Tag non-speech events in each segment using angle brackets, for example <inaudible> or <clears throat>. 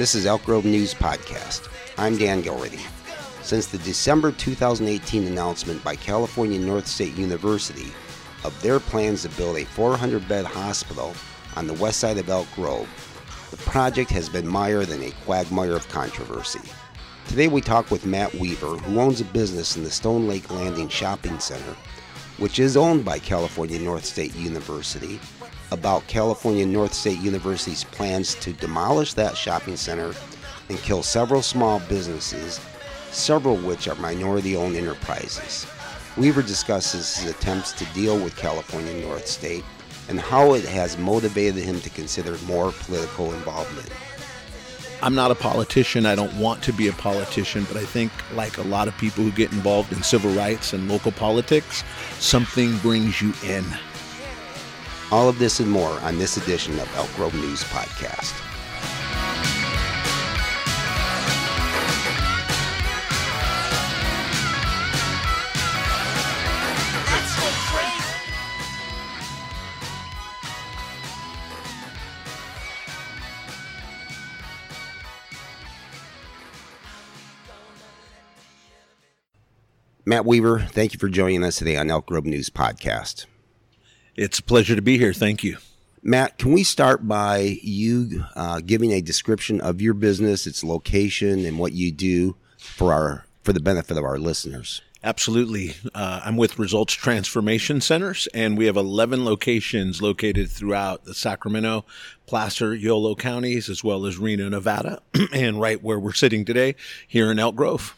This is Elk Grove News Podcast. I'm Dan Gilready. Since the December 2018 announcement by California Northstate University of their plans to build a 400 bed hospital on the west side of Elk Grove, the project has been mired in a quagmire of controversy. Today we talk with Matt Weaver, who owns a business in the Stone Lake Landing Shopping Center, which is owned by California Northstate University about California Northstate University's plans to demolish that shopping center and kill several small businesses, several of which are minority owned enterprises. Weaver discusses his attempts to deal with California Northstate and how it has motivated him to consider more political involvement. I'm not a politician. I don't want to be a politician, but I think, like a lot of people who get involved in civil rights and local politics, something brings you in. All of this and more on this edition of Elk Grove News Podcast. Matt Weaver, thank you for joining us today on Elk Grove News Podcast. It's a pleasure to be here. Thank you. Matt, can we start by you uh, giving a description of your business, its location, and what you do for our for the benefit of our listeners? Absolutely. Uh, I'm with Results Transformation Centers, and we have 11 locations located throughout the Sacramento, Placer, Yolo counties, as well as Reno, Nevada, <clears throat> and right where we're sitting today here in Elk Grove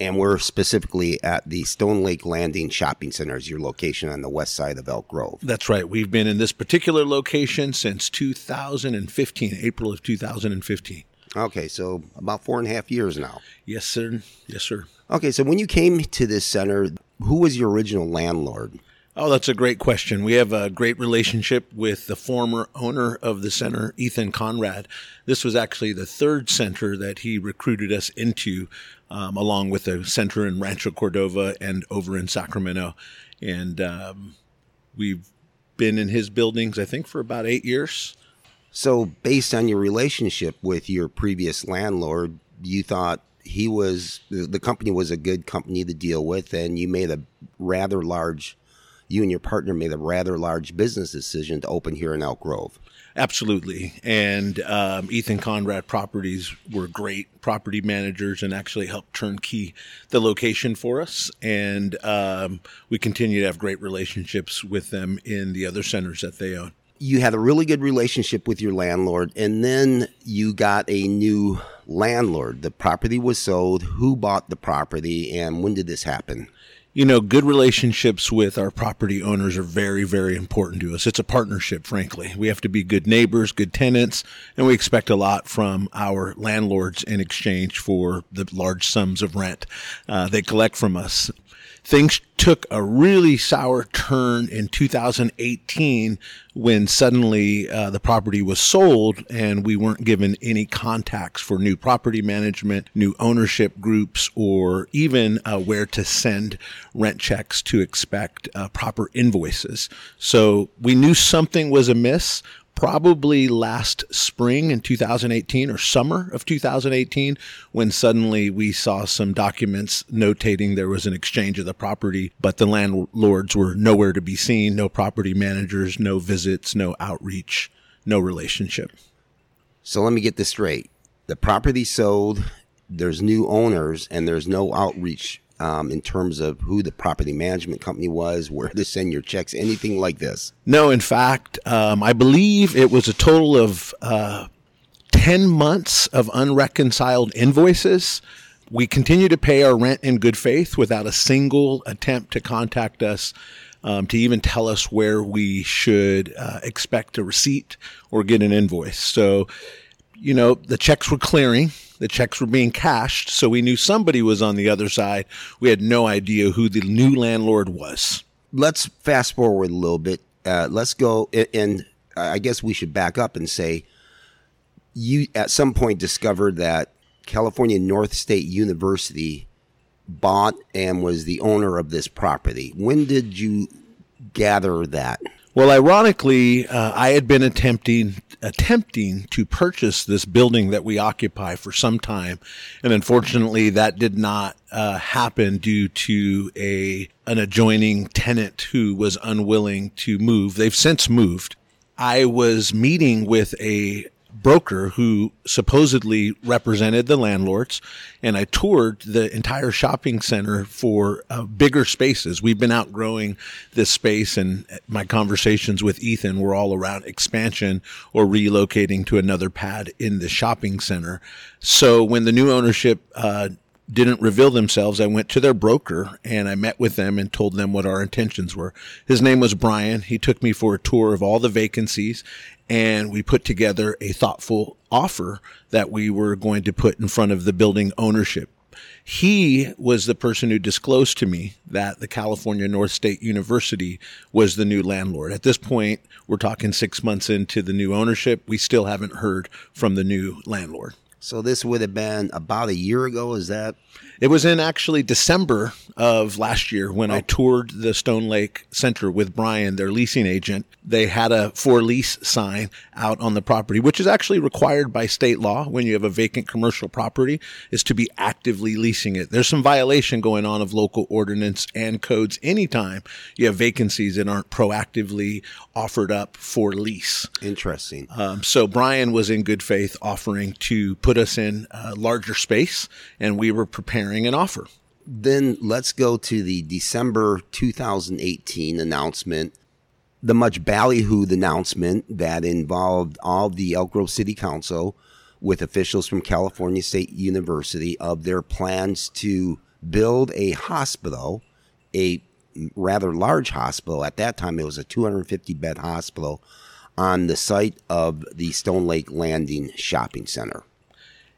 and we're specifically at the Stone Lake Landing Shopping Center as your location on the west side of Elk Grove. That's right. We've been in this particular location since 2015, April of 2015. Okay, so about four and a half years now. Yes, sir. Yes, sir. Okay, so when you came to this center, who was your original landlord? Oh, that's a great question. We have a great relationship with the former owner of the center, Ethan Conrad. This was actually the third center that he recruited us into, um, along with the center in Rancho Cordova and over in Sacramento. And um, we've been in his buildings, I think, for about eight years. So, based on your relationship with your previous landlord, you thought he was the company was a good company to deal with, and you made a rather large you and your partner made a rather large business decision to open here in Elk Grove. Absolutely. And um, Ethan Conrad Properties were great property managers and actually helped turnkey the location for us. And um, we continue to have great relationships with them in the other centers that they own. You had a really good relationship with your landlord, and then you got a new landlord. The property was sold. Who bought the property, and when did this happen? You know, good relationships with our property owners are very, very important to us. It's a partnership, frankly. We have to be good neighbors, good tenants, and we expect a lot from our landlords in exchange for the large sums of rent uh, they collect from us things took a really sour turn in 2018 when suddenly uh, the property was sold and we weren't given any contacts for new property management, new ownership groups, or even uh, where to send rent checks to expect uh, proper invoices. So we knew something was amiss probably last spring in 2018 or summer of 2018 when suddenly we saw some documents notating there was an exchange of the property, but the landlords were nowhere to be seen, no property managers, no visits, no outreach, no relationship. So let me get this straight. The property sold, there's new owners, and there's no outreach um, in terms of who the property management company was, <laughs> where to send your checks, anything like this? No, in fact, um, I believe it was a total of uh, 10 months of unreconciled invoices. We continue to pay our rent in good faith without a single attempt to contact us um, to even tell us where we should uh, expect a receipt or get an invoice. So, you know, the checks were clearing the checks were being cashed, so we knew somebody was on the other side. We had no idea who the new landlord was. Let's fast forward a little bit. Uh, let's go, and I guess we should back up and say you at some point discovered that California Northstate University bought and was the owner of this property. When did you gather that? Well, ironically, uh, I had been attempting attempting to purchase this building that we occupy for some time, and unfortunately, that did not uh, happen due to a an adjoining tenant who was unwilling to move. They've since moved. I was meeting with a broker who supposedly represented the landlords, and I toured the entire shopping center for uh, bigger spaces. We've been outgrowing this space, and my conversations with Ethan were all around expansion or relocating to another pad in the shopping center. So when the new ownership uh, didn't reveal themselves, I went to their broker and I met with them and told them what our intentions were. His name was Brian. He took me for a tour of all the vacancies and we put together a thoughtful offer that we were going to put in front of the building ownership. He was the person who disclosed to me that the California Northstate University was the new landlord. At this point, we're talking six months into the new ownership. We still haven't heard from the new landlord. So this would have been about a year ago. Is that it was in actually December of last year when I toured the Stone Lake Center with Brian, their leasing agent. They had a for lease sign out on the property, which is actually required by state law when you have a vacant commercial property is to be actively leasing it. There's some violation going on of local ordinance and codes anytime you have vacancies that aren't proactively offered up for lease. Interesting. Um, so Brian was in good faith offering to put us in a larger space and we were preparing an offer. Then let's go to the December 2018 announcement, the much ballyhooed announcement that involved all the Elk Grove City Council with officials from California State University of their plans to build a hospital, a rather large hospital. At that time, it was a 250 bed hospital on the site of the Stone Lake Landing Shopping Center.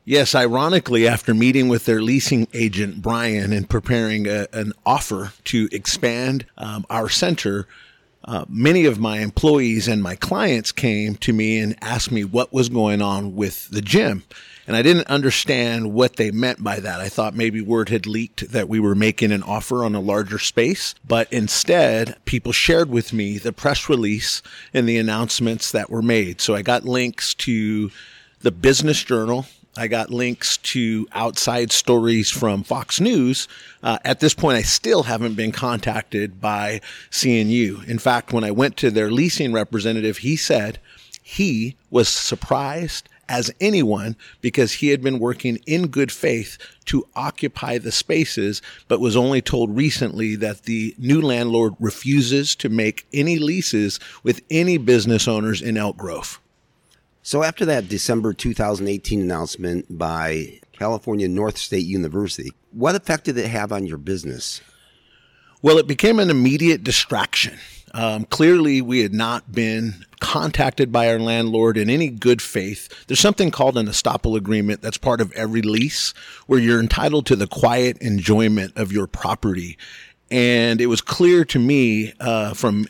Yes, ironically, after meeting with their leasing agent, Brian, and preparing a, an offer to expand um, our center, uh, many of my employees and my clients came to me and asked me what was going on with the gym. And I didn't understand what they meant by that. I thought maybe word had leaked that we were making an offer on a larger space, but instead, people shared with me the press release and the announcements that were made. So I got links to the Business Journal, I got links to outside stories from Fox News. Uh, at this point, I still haven't been contacted by CNU. In fact, when I went to their leasing representative, he said he was surprised as anyone because he had been working in good faith to occupy the spaces, but was only told recently that the new landlord refuses to make any leases with any business owners in Elk Grove. So after that December 2018 announcement by California Northstate University, what effect did it have on your business? Well, it became an immediate distraction. Um, clearly, we had not been contacted by our landlord in any good faith. There's something called an estoppel agreement that's part of every lease where you're entitled to the quiet enjoyment of your property. And it was clear to me uh, from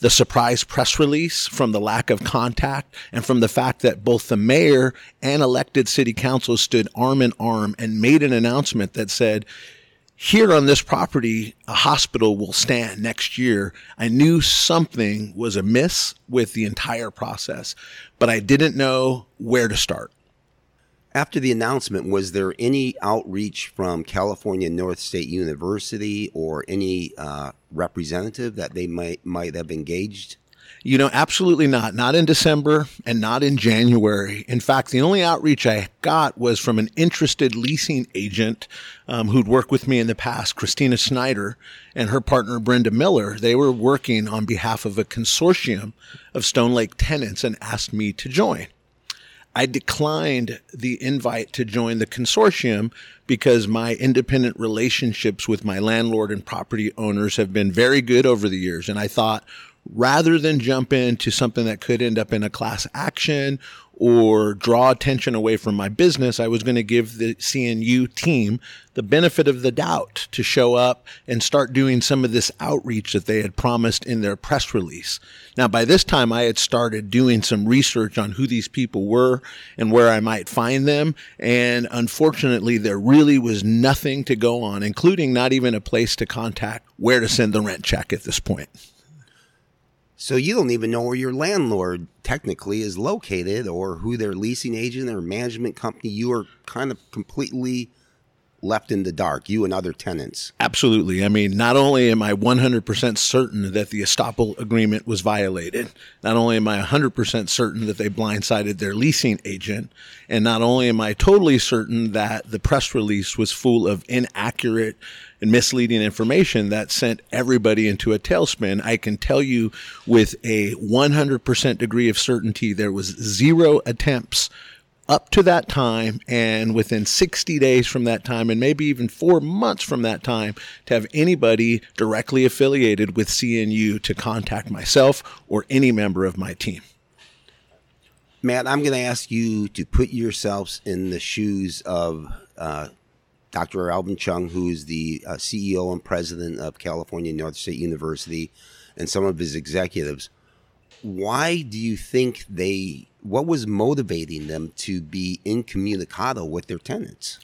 the surprise press release, from the lack of contact, and from the fact that both the mayor and elected city council stood arm in arm and made an announcement that said, here on this property, a hospital will stand next year. I knew something was amiss with the entire process, but I didn't know where to start. After the announcement, was there any outreach from California Northstate University or any uh, representative that they might might have engaged? You know, absolutely not. Not in December and not in January. In fact, the only outreach I got was from an interested leasing agent um, who'd worked with me in the past, Christina Snyder, and her partner, Brenda Miller. They were working on behalf of a consortium of Stone Lake tenants and asked me to join. I declined the invite to join the consortium because my independent relationships with my landlord and property owners have been very good over the years. And I thought rather than jump into something that could end up in a class action or draw attention away from my business, I was going to give the CNU team the benefit of the doubt to show up and start doing some of this outreach that they had promised in their press release. Now, by this time, I had started doing some research on who these people were and where I might find them. And unfortunately, there really was nothing to go on, including not even a place to contact where to send the rent check at this point. So you don't even know where your landlord technically is located or who their leasing agent or management company. You are kind of completely left in the dark, you and other tenants. Absolutely. I mean, not only am I 100% certain that the estoppel agreement was violated, not only am I 100% certain that they blindsided their leasing agent, and not only am I totally certain that the press release was full of inaccurate and misleading information that sent everybody into a tailspin, I can tell you with a 100% degree of certainty there was zero attempts up to that time and within 60 days from that time and maybe even four months from that time to have anybody directly affiliated with CNU to contact myself or any member of my team. Matt, I'm going to ask you to put yourselves in the shoes of uh, Dr. Alvin Cheung, who is the uh, CEO and president of California North State University, and some of his executives. Why do you think they what was motivating them to be incommunicado with their tenants?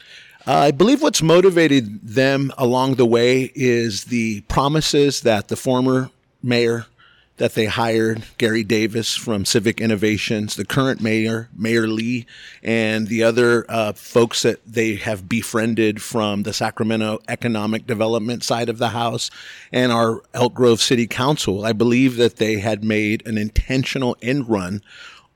Uh, I believe what's motivated them along the way is the promises that the former mayor that they hired Gary Davis from Civic Innovations, the current mayor, Mayor Ly, and the other uh, folks that they have befriended from the Sacramento economic development side of the house and our Elk Grove City Council. I believe that they had made an intentional end run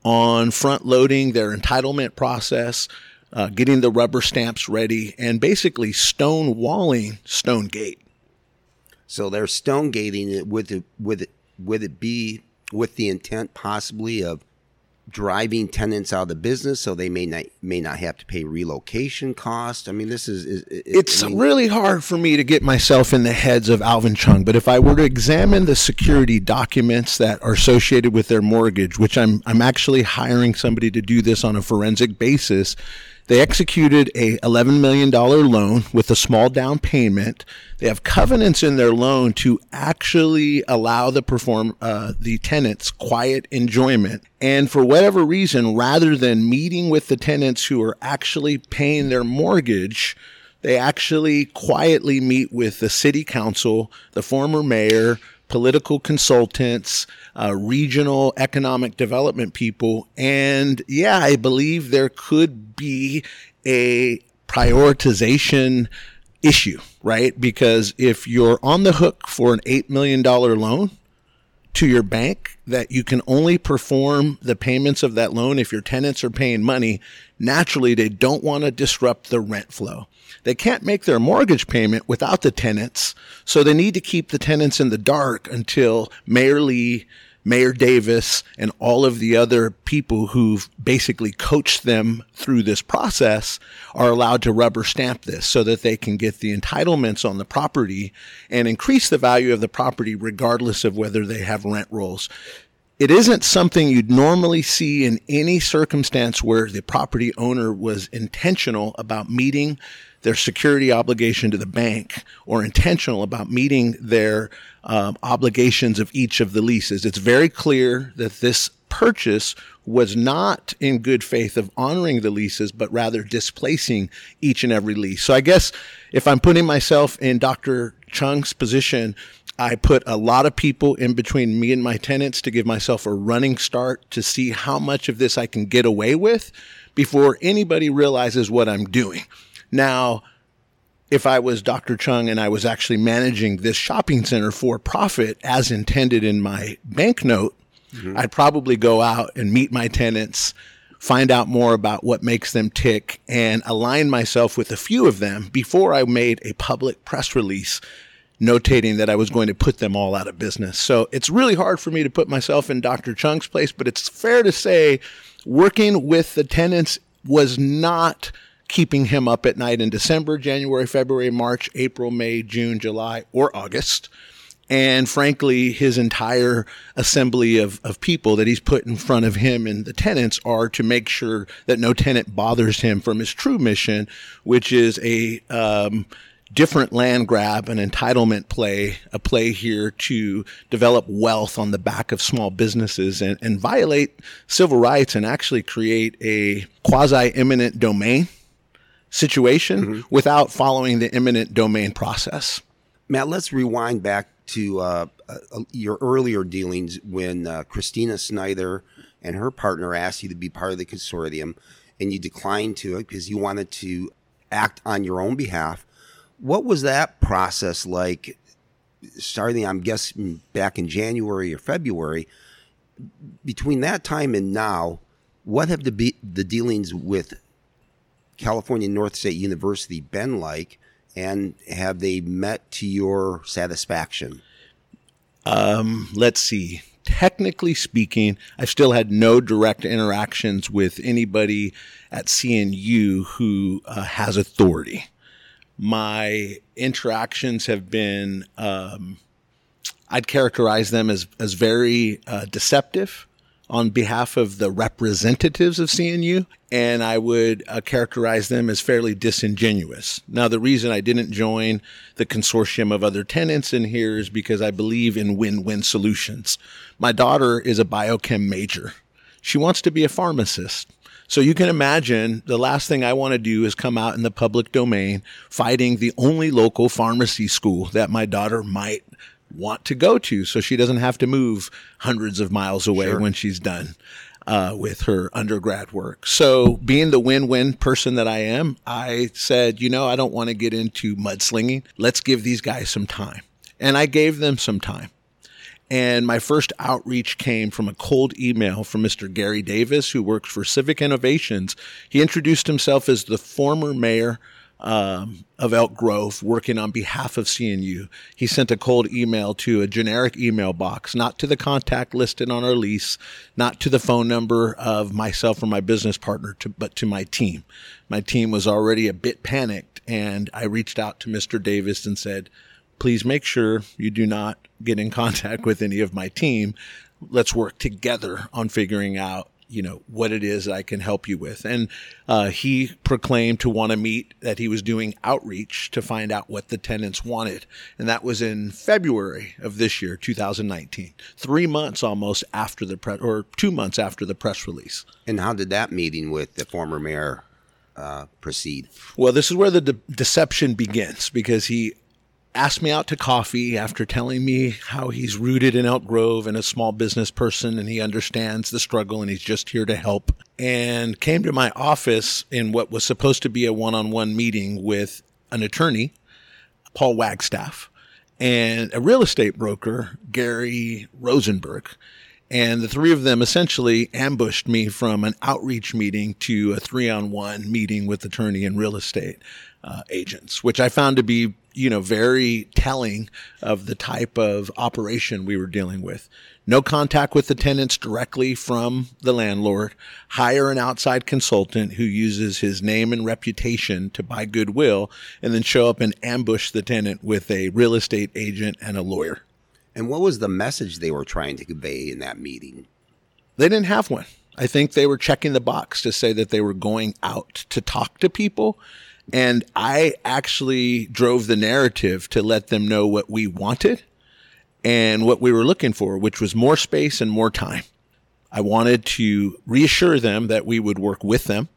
on front loading their entitlement process, uh, getting the rubber stamps ready, and basically stonewalling Stonegate. So they're stone gating it with with it would it be with the intent possibly of driving tenants out of the business so they may not may not have to pay relocation costs? I mean this is, is it's I mean, really hard for me to get myself in the heads of alvin cheung but if i were to examine the security documents that are associated with their mortgage which i'm i'm actually hiring somebody to do this on a forensic basis they executed a $11 million loan with a small down payment. They have covenants in their loan to actually allow the perform uh, the tenants quiet enjoyment. And for whatever reason, rather than meeting with the tenants who are actually paying their mortgage, they actually quietly meet with the city council, the former mayor, political consultants, uh, regional economic development people. And yeah, I believe there could be a prioritization issue, right? Because if you're on the hook for an $8 million loan to your bank, that you can only perform the payments of that loan if your tenants are paying money, naturally they don't want to disrupt the rent flow. They can't make their mortgage payment without the tenants, so they need to keep the tenants in the dark until Mayor Ly, Mayor Davis, and all of the other people who've basically coached them through this process are allowed to rubber stamp this so that they can get the entitlements on the property and increase the value of the property regardless of whether they have rent rolls it isn't something you'd normally see in any circumstance where the property owner was intentional about meeting their security obligation to the bank or intentional about meeting their um, obligations of each of the leases. It's very clear that this purchase was not in good faith of honoring the leases, but rather displacing each and every lease. So I guess if I'm putting myself in Dr. Cheung's position, I put a lot of people in between me and my tenants to give myself a running start to see how much of this I can get away with before anybody realizes what I'm doing. Now, if I was Dr. Cheung and I was actually managing this shopping center for profit as intended in my banknote, mm-hmm. I'd probably go out and meet my tenants, find out more about what makes them tick, and align myself with a few of them before I made a public press release notating that I was going to put them all out of business. So it's really hard for me to put myself in Dr. Cheung's place, but it's fair to say working with the tenants was not – keeping him up at night in December, January, February, March, April, May, June, July, or August. And frankly, his entire assembly of, of people that he's put in front of him and the tenants are to make sure that no tenant bothers him from his true mission, which is a um, different land grab, and entitlement play, a play here to develop wealth on the back of small businesses and, and violate civil rights and actually create a quasi eminent domain situation mm-hmm. without following the eminent domain process. Matt, let's rewind back to uh, uh, your earlier dealings when uh, Christina Snyder and her partner asked you to be part of the consortium, and you declined to it because you wanted to act on your own behalf. What was that process like? Starting, I'm guessing back in January or February. Between that time and now, what have the the dealings with California Northstate University been like, and have they met to your satisfaction? Um, let's see. Technically speaking, I've still had no direct interactions with anybody at CNU who uh, has authority. My interactions have been, um, I'd characterize them as, as very uh, deceptive on behalf of the representatives of CNU, and I would uh, characterize them as fairly disingenuous. Now, the reason I didn't join the consortium of other tenants in here is because I believe in win-win solutions. My daughter is a biochem major. She wants to be a pharmacist. So you can imagine the last thing I want to do is come out in the public domain fighting the only local pharmacy school that my daughter might want to go to so she doesn't have to move hundreds of miles away sure. when she's done uh, with her undergrad work. So, being the win win person that I am, I said, you know, I don't want to get into mudslinging. Let's give these guys some time. And I gave them some time. And my first outreach came from a cold email from Mr. Gary Davis, who works for Civic Innovations. He introduced himself as the former mayor um, of Elk Grove working on behalf of CNU. He sent a cold email to a generic email box, not to the contact listed on our lease, not to the phone number of myself or my business partner, to, but to my team. My team was already a bit panicked, and I reached out to Mr. Davis and said, please make sure you do not get in contact with any of my team. Let's work together on figuring out you know what it is I can help you with. And uh, he proclaimed to want to meet that he was doing outreach to find out what the tenants wanted, and that was in February of this year, 2019, three months almost after the press, or two months after the press release. And how did that meeting with the former mayor uh, proceed? Well, this is where the de- deception begins because he asked me out to coffee after telling me how he's rooted in Elk Grove and a small business person and he understands the struggle and he's just here to help. And came to my office in what was supposed to be a one on one meeting with an attorney, Paul Wagstaff, and a real estate broker, Gary Rosenberg. And the three of them essentially ambushed me from an outreach meeting to a three on one meeting with attorney and real estate uh, agents, which I found to be you know, very telling of the type of operation we were dealing with. No contact with the tenants directly from the landlord. Hire an outside consultant who uses his name and reputation to buy goodwill and then show up and ambush the tenant with a real estate agent and a lawyer. And what was the message they were trying to convey in that meeting? They didn't have one. I think they were checking the box to say that they were going out to talk to people and I actually drove the narrative to let them know what we wanted and what we were looking for, which was more space and more time. I wanted to reassure them that we would work with them,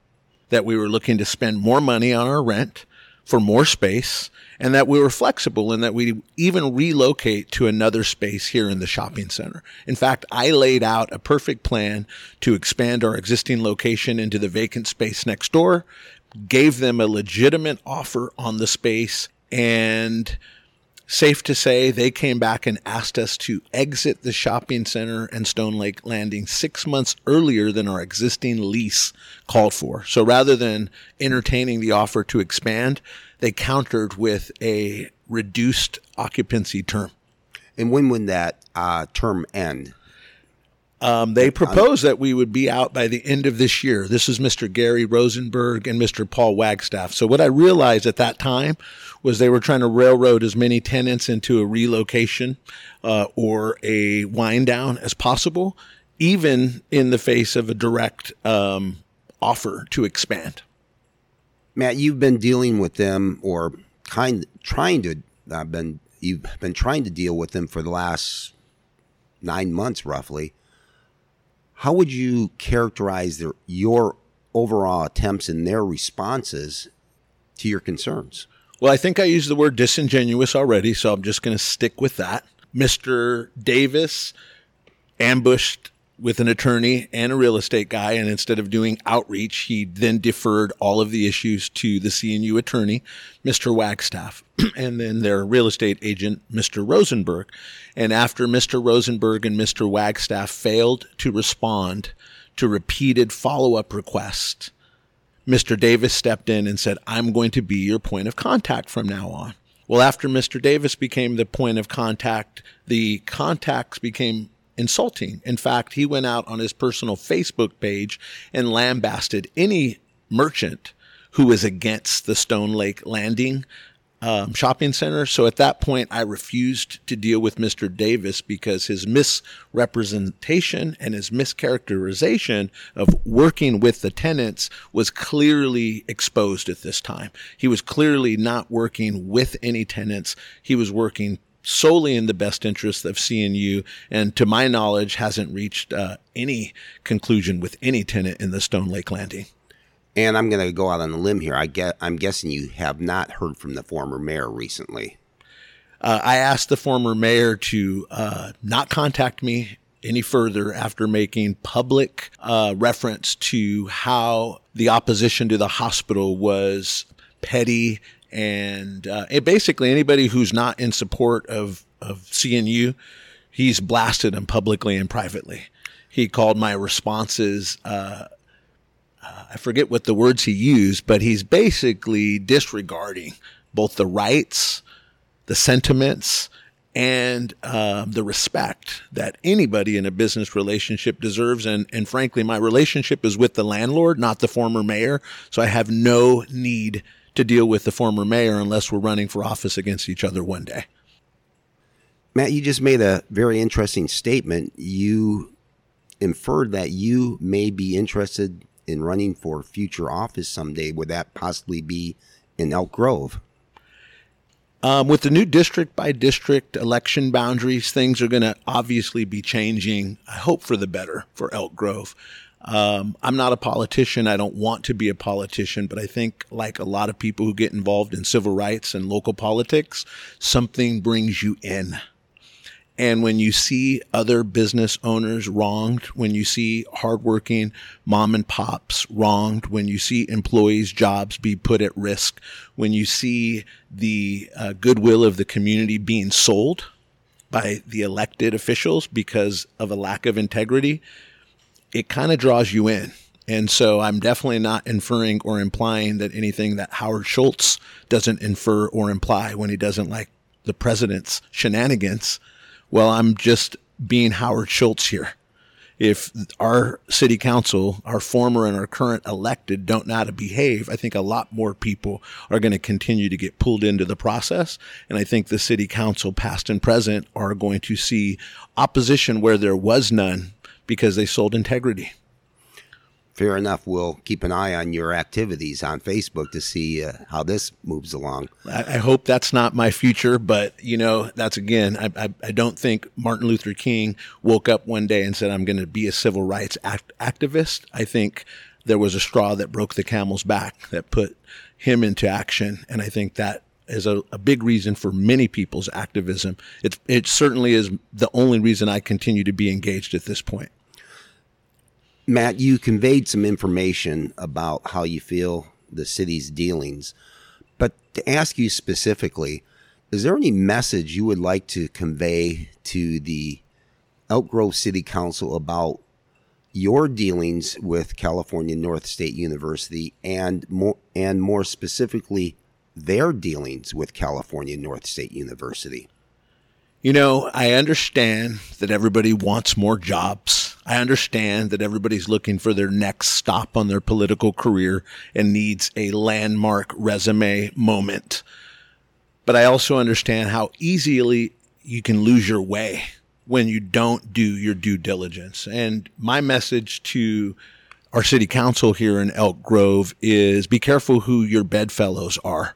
that we were looking to spend more money on our rent for more space, and that we were flexible and that we even relocate to another space here in the shopping center. In fact, I laid out a perfect plan to expand our existing location into the vacant space next door gave them a legitimate offer on the space and safe to say they came back and asked us to exit the shopping center and Stone Lake Landing six months earlier than our existing lease called for. So rather than entertaining the offer to expand, they countered with a reduced occupancy term. And when would that uh, term end? Um, they proposed that we would be out by the end of this year. This is Mr. Gary Rosenberg and Mr. Paul Wagstaff. So what I realized at that time was they were trying to railroad as many tenants into a relocation uh, or a wind down as possible, even in the face of a direct um, offer to expand. Matt, you've been dealing with them, or kind trying to. I've uh, been you've been trying to deal with them for the last nine months, roughly how would you characterize their, your overall attempts and their responses to your concerns? Well, I think I used the word disingenuous already, so I'm just going to stick with that. Mr. Davis ambushed with an attorney and a real estate guy. And instead of doing outreach, he then deferred all of the issues to the CNU attorney, Mr. Wagstaff, <clears throat> and then their real estate agent, Mr. Rosenberg. And after Mr. Rosenberg and Mr. Wagstaff failed to respond to repeated follow up requests, Mr. Davis stepped in and said, I'm going to be your point of contact from now on. Well, after Mr. Davis became the point of contact, the contacts became insulting. In fact, he went out on his personal Facebook page and lambasted any merchant who was against the Stone Lake Landing um, shopping center. So at that point, I refused to deal with Mr. Davis because his misrepresentation and his mischaracterization of working with the tenants was clearly exposed at this time. He was clearly not working with any tenants. He was working solely in the best interest of CNU, and to my knowledge, hasn't reached uh, any conclusion with any tenant in the Stone Lake Landing. And I'm going to go out on a limb here. I get, I'm guessing you have not heard from the former mayor recently. Uh, I asked the former mayor to uh, not contact me any further after making public uh, reference to how the opposition to the hospital was petty and uh, basically anybody who's not in support of of CNU, he's blasted them publicly and privately. He called my responses. Uh, uh, I forget what the words he used, but he's basically disregarding both the rights, the sentiments, and uh, the respect that anybody in a business relationship deserves. And, and frankly, my relationship is with the landlord, not the former mayor. So I have no need to deal with the former mayor unless we're running for office against each other one day. Matt, you just made a very interesting statement. You inferred that you may be interested in running for future office someday. Would that possibly be in Elk Grove? Um, with the new district by district election boundaries, things are going to obviously be changing. I hope for the better for Elk Grove. Um, I'm not a politician. I don't want to be a politician, but I think, like a lot of people who get involved in civil rights and local politics, something brings you in. And when you see other business owners wronged, when you see hardworking mom and pops wronged, when you see employees' jobs be put at risk, when you see the uh, goodwill of the community being sold by the elected officials because of a lack of integrity, it kind of draws you in. And so I'm definitely not inferring or implying that anything that Howard Schultz doesn't infer or imply when he doesn't like the president's shenanigans. Well, I'm just being Howard Schultz here. If our city council, our former and our current elected don't know how to behave, I think a lot more people are going to continue to get pulled into the process. And I think the city council, past and present, are going to see opposition where there was none because they sold integrity. Fair enough. We'll keep an eye on your activities on Facebook to see uh, how this moves along. I, I, hope that's not my future, but you know, that's again, I, I, I, don't think Martin Luther King woke up one day and said, I'm going to be a civil rights act- activist. I think there was a straw that broke the camel's back that put him into action. And I think that is a, a big reason for many people's activism. It, it certainly is the only reason I continue to be engaged at this point. Matt, you conveyed some information about how you feel the city's dealings, but to ask you specifically, is there any message you would like to convey to the Elk Grove City Council about your dealings with California Northstate University and more and more specifically their dealings with California Northstate University? You know, I understand that everybody wants more jobs. I understand that everybody's looking for their next stop on their political career and needs a landmark resume moment. But I also understand how easily you can lose your way when you don't do your due diligence. And my message to our city council here in Elk Grove is be careful who your bedfellows are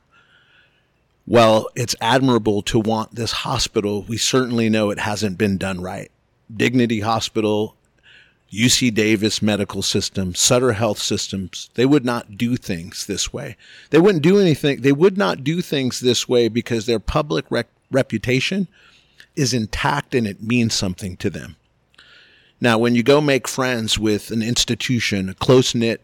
well, it's admirable to want this hospital, we certainly know it hasn't been done right. Dignity Hospital, UC Davis Medical System, Sutter Health Systems, they would not do things this way. They wouldn't do anything. They would not do things this way because their public rec- reputation is intact and it means something to them. Now, when you go make friends with an institution, a close knit,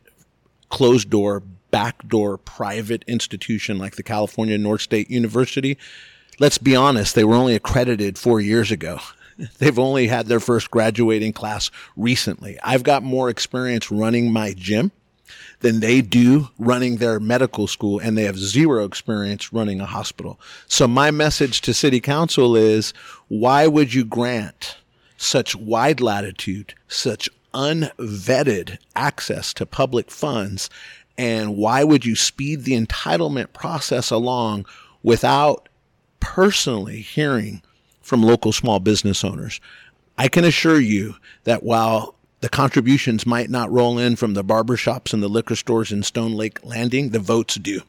closed door, backdoor private institution like the California Northstate University, let's be honest, they were only accredited four years ago. <laughs> They've only had their first graduating class recently. I've got more experience running my gym than they do running their medical school and they have zero experience running a hospital. So my message to city council is why would you grant such wide latitude, such unvetted access to public funds? And why would you speed the entitlement process along without personally hearing from local small business owners? I can assure you that while the contributions might not roll in from the barbershops and the liquor stores in Stone Lake Landing, the votes do.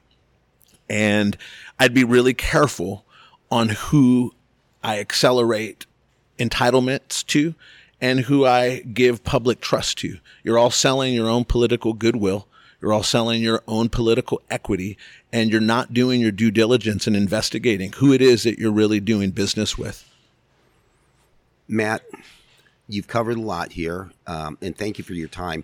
And I'd be really careful on who I accelerate entitlements to and who I give public trust to. You're all selling your own political goodwill. You're all selling your own political equity and you're not doing your due diligence and investigating who it is that you're really doing business with. Matt, you've covered a lot here, um, and thank you for your time.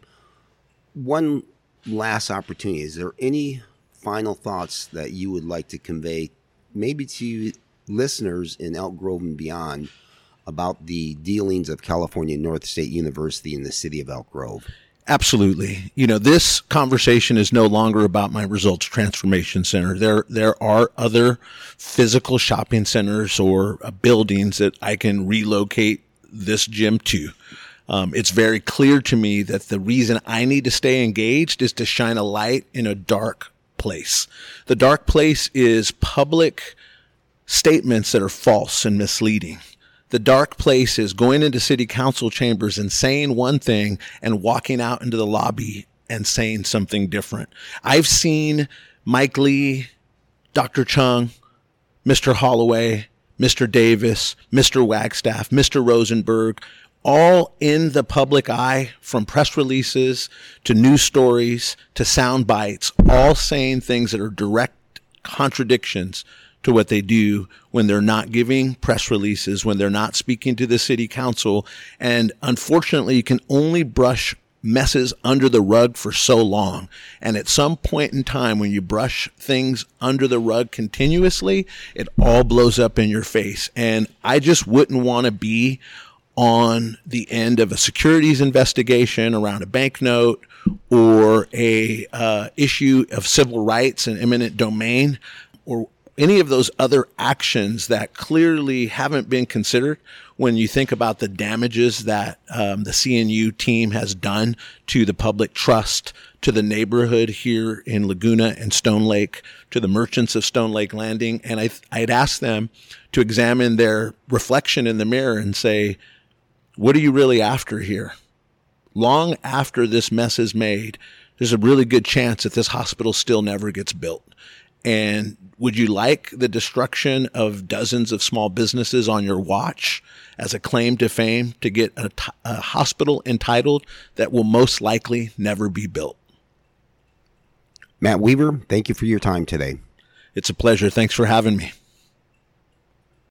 One last opportunity. Is there any final thoughts that you would like to convey, maybe to listeners in Elk Grove and beyond, about the dealings of California Northstate University in the city of Elk Grove? Absolutely. You know, this conversation is no longer about my results transformation center. There, there are other physical shopping centers or uh, buildings that I can relocate this gym to. Um, it's very clear to me that the reason I need to stay engaged is to shine a light in a dark place. The dark place is public statements that are false and misleading. The dark places, going into city council chambers and saying one thing and walking out into the lobby and saying something different. I've seen Mike Lee, Dr. Cheung, Mr. Holloway, Mr. Davis, Mr. Wagstaff, Mr. Rosenberg, all in the public eye from press releases to news stories to sound bites, all saying things that are direct contradictions to what they do when they're not giving press releases, when they're not speaking to the city council. And unfortunately, you can only brush messes under the rug for so long. And at some point in time, when you brush things under the rug continuously, it all blows up in your face. And I just wouldn't want to be on the end of a securities investigation around a banknote or a uh, issue of civil rights and eminent domain or any of those other actions that clearly haven't been considered when you think about the damages that um, the CNU team has done to the public trust, to the neighborhood here in Laguna and Stone Lake, to the merchants of Stone Lake Landing. And I, I'd ask them to examine their reflection in the mirror and say, what are you really after here? Long after this mess is made, there's a really good chance that this hospital still never gets built. And would you like the destruction of dozens of small businesses on your watch as a claim to fame to get a, t- a hospital entitled that will most likely never be built? Matt Weaver, thank you for your time today. It's a pleasure. Thanks for having me.